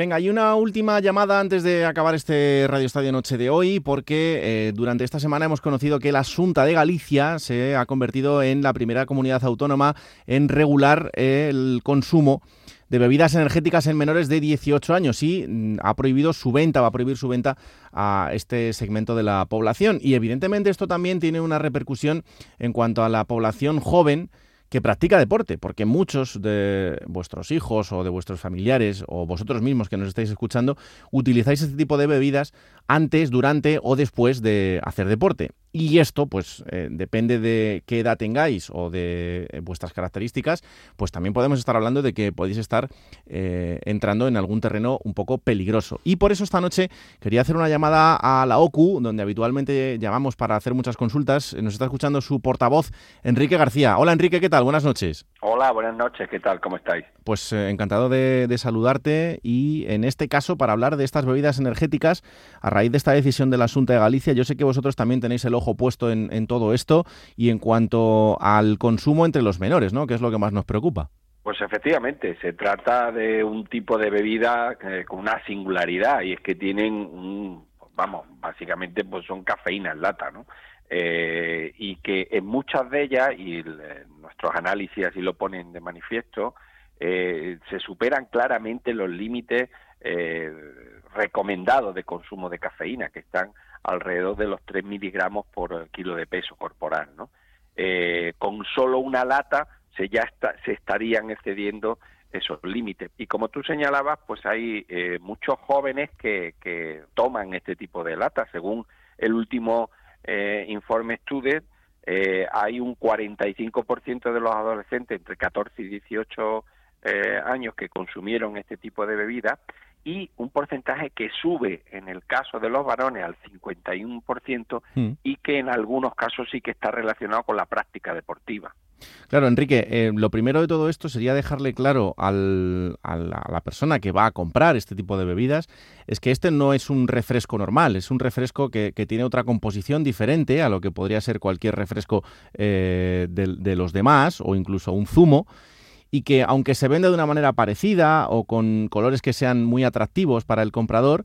Venga, hay una última llamada antes de acabar este Radio Estadio Noche de hoy, porque eh, durante esta semana hemos conocido que la Asunta de Galicia se ha convertido en la primera comunidad autónoma en regular el consumo de bebidas energéticas en menores de 18 años y mm, ha prohibido su venta, va a prohibir su venta a este segmento de la población. Y evidentemente esto también tiene una repercusión en cuanto a la población joven que practica deporte, porque muchos de vuestros hijos o de vuestros familiares o vosotros mismos que nos estáis escuchando utilizáis este tipo de bebidas antes, durante o después de hacer deporte. Y esto, pues, eh, depende de qué edad tengáis o de eh, vuestras características, pues también podemos estar hablando de que podéis estar eh, entrando en algún terreno un poco peligroso. Y por eso esta noche quería hacer una llamada a la OCU, donde habitualmente llamamos para hacer muchas consultas. Nos está escuchando su portavoz, Enrique García. Hola, Enrique, ¿qué tal? Buenas noches. Hola, buenas noches, ¿qué tal? ¿Cómo estáis? Pues encantado de, saludarte y en este caso para hablar de estas bebidas energéticas a raíz de esta decisión de la Junta de Galicia. Yo sé que vosotros también tenéis el ojo puesto en, todo esto y en cuanto al consumo entre los menores, ¿no? Que es lo que más nos preocupa. Pues efectivamente, se trata de un tipo de bebida eh, con una singularidad y es que tienen un, vamos, básicamente pues son cafeína en lata, ¿no? Eh, y que en muchas de ellas, y nuestros análisis así lo ponen de manifiesto, eh, se superan claramente los límites recomendados de consumo de cafeína, que están alrededor de los 3 miligramos por kilo de peso corporal. ¿no? Eh, con solo una lata se ya está, se estarían excediendo esos límites. Y como tú señalabas, pues hay eh, muchos jóvenes que, toman este tipo de latas. Según el último eh, informe Student, eh, hay un 45% de los adolescentes entre 14 y 18 años que consumieron este tipo de bebida y un porcentaje que sube en el caso de los varones al 51% mm. y que en algunos casos sí que está relacionado con la práctica deportiva. Claro, Enrique, eh, lo primero de todo esto sería dejarle claro al, a, la, persona que va a comprar este tipo de bebidas, es que este no es un refresco normal, es un refresco que, tiene otra composición diferente a lo que podría ser cualquier refresco eh, de los demás o incluso un zumo y que aunque se vende de una manera parecida o con colores que sean muy atractivos para el comprador,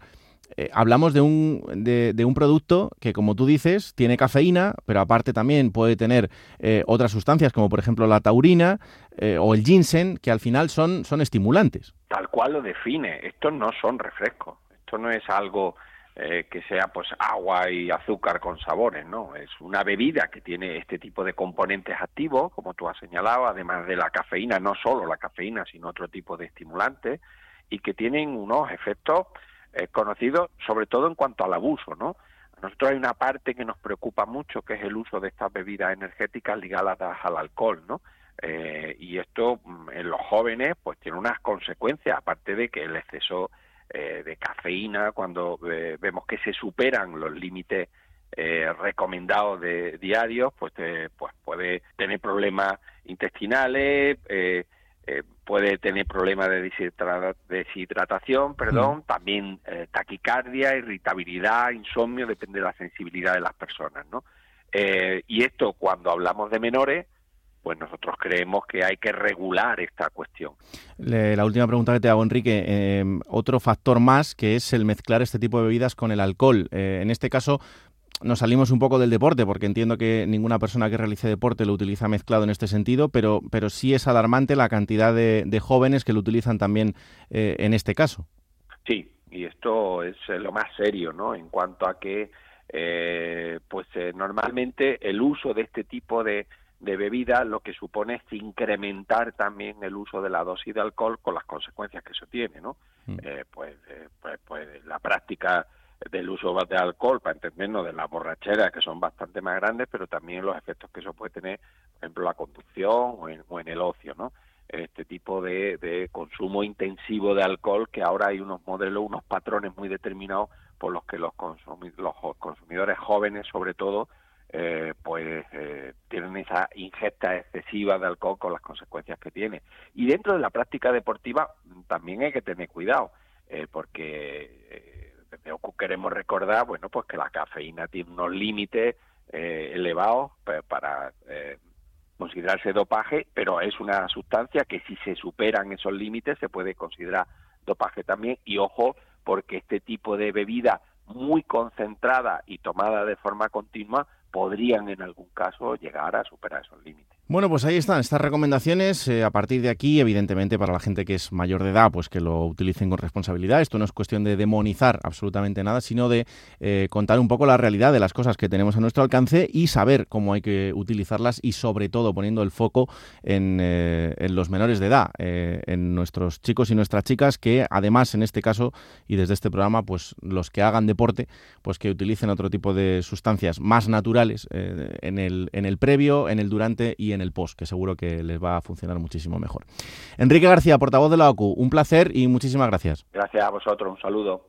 eh, hablamos de un, de, un producto que, como tú dices, tiene cafeína, pero aparte también puede tener eh, otras sustancias, como por ejemplo la taurina eh, o el ginseng, que al final son, son estimulantes. Tal cual lo define. Estos no son refrescos. Esto no es algo eh, que sea pues agua y azúcar con sabores, ¿no? Es una bebida que tiene este tipo de componentes activos, como tú has señalado, además de la cafeína, no solo la cafeína, sino otro tipo de estimulantes, y que tienen unos efectos eh, conocidos sobre todo en cuanto al abuso, ¿no? A nosotros hay una parte que nos preocupa mucho, que es el uso de estas bebidas energéticas ligadas al alcohol, ¿no? Eh, y esto mm, en los jóvenes pues tiene unas consecuencias, aparte de que el exceso eh, de cafeína, cuando eh, vemos que se superan los límites eh, recomendados de diarios, pues, pues puede tener problemas intestinales, puede tener problemas de deshidratación, perdón, mm. también taquicardia, irritabilidad, insomnio, depende de la sensibilidad de las personas, ¿no? y esto, cuando hablamos de menores, pues nosotros creemos que hay que regular esta cuestión. la última pregunta que te hago, Enrique, em, otro factor más que es el mezclar este tipo de bebidas con el alcohol. Eh, en este caso, nos salimos un poco del deporte, porque entiendo que ninguna persona que realice deporte lo utiliza mezclado en este sentido, pero, pero sí es alarmante la cantidad de, jóvenes que lo utilizan también eh, en este caso. Sí, y esto es eh, lo más serio, ¿no? En cuanto a que, pues normalmente el uso de este tipo de, de bebida, lo que supone es incrementar también el uso de la dosis de alcohol con las consecuencias que eso tiene, ¿no? Mm. Eh, pues, eh, pues, pues, la práctica del uso de alcohol, para entendernos, de la borrachera, que son bastante más grandes, pero también los efectos que eso puede tener, por ejemplo, la conducción o en, el ocio, ¿no? En este tipo de, de consumo intensivo de alcohol, que ahora hay unos modelos, unos patrones muy determinados por los que los, los consumidores jóvenes, sobre todo, eh, pues eh, tienen esa ingesta excesiva de alcohol con las consecuencias que tiene. Y dentro de la práctica deportiva también hay que tener cuidado, eh, porque OCU queremos recordar, bueno, pues que la cafeína tiene unos límites elevados para considerarse dopaje, pero es una sustancia que si se superan esos límites se puede considerar dopaje también y ojo porque este tipo de bebida muy concentrada y tomada de forma continua podrían en algún caso llegar a superar esos límites. Bueno, pues ahí están estas recomendaciones. Eh, a partir de aquí, evidentemente, para la gente que es mayor de edad, pues que lo utilicen con responsabilidad. Esto no es cuestión de demonizar absolutamente nada, sino de eh, contar un poco la realidad de las cosas que tenemos a nuestro alcance y saber cómo hay que utilizarlas y, sobre todo, poniendo el foco en, eh, en los menores de edad, en nuestros chicos y nuestras chicas, que además, en este caso y desde este programa, pues los que hagan deporte, pues que utilicen otro tipo de sustancias más naturales en el, en el previo, en el durante y en el post, que seguro que les va a funcionar muchísimo mejor. Enrique García, portavoz de la OCU, un placer y muchísimas gracias. Gracias a vosotros, un saludo.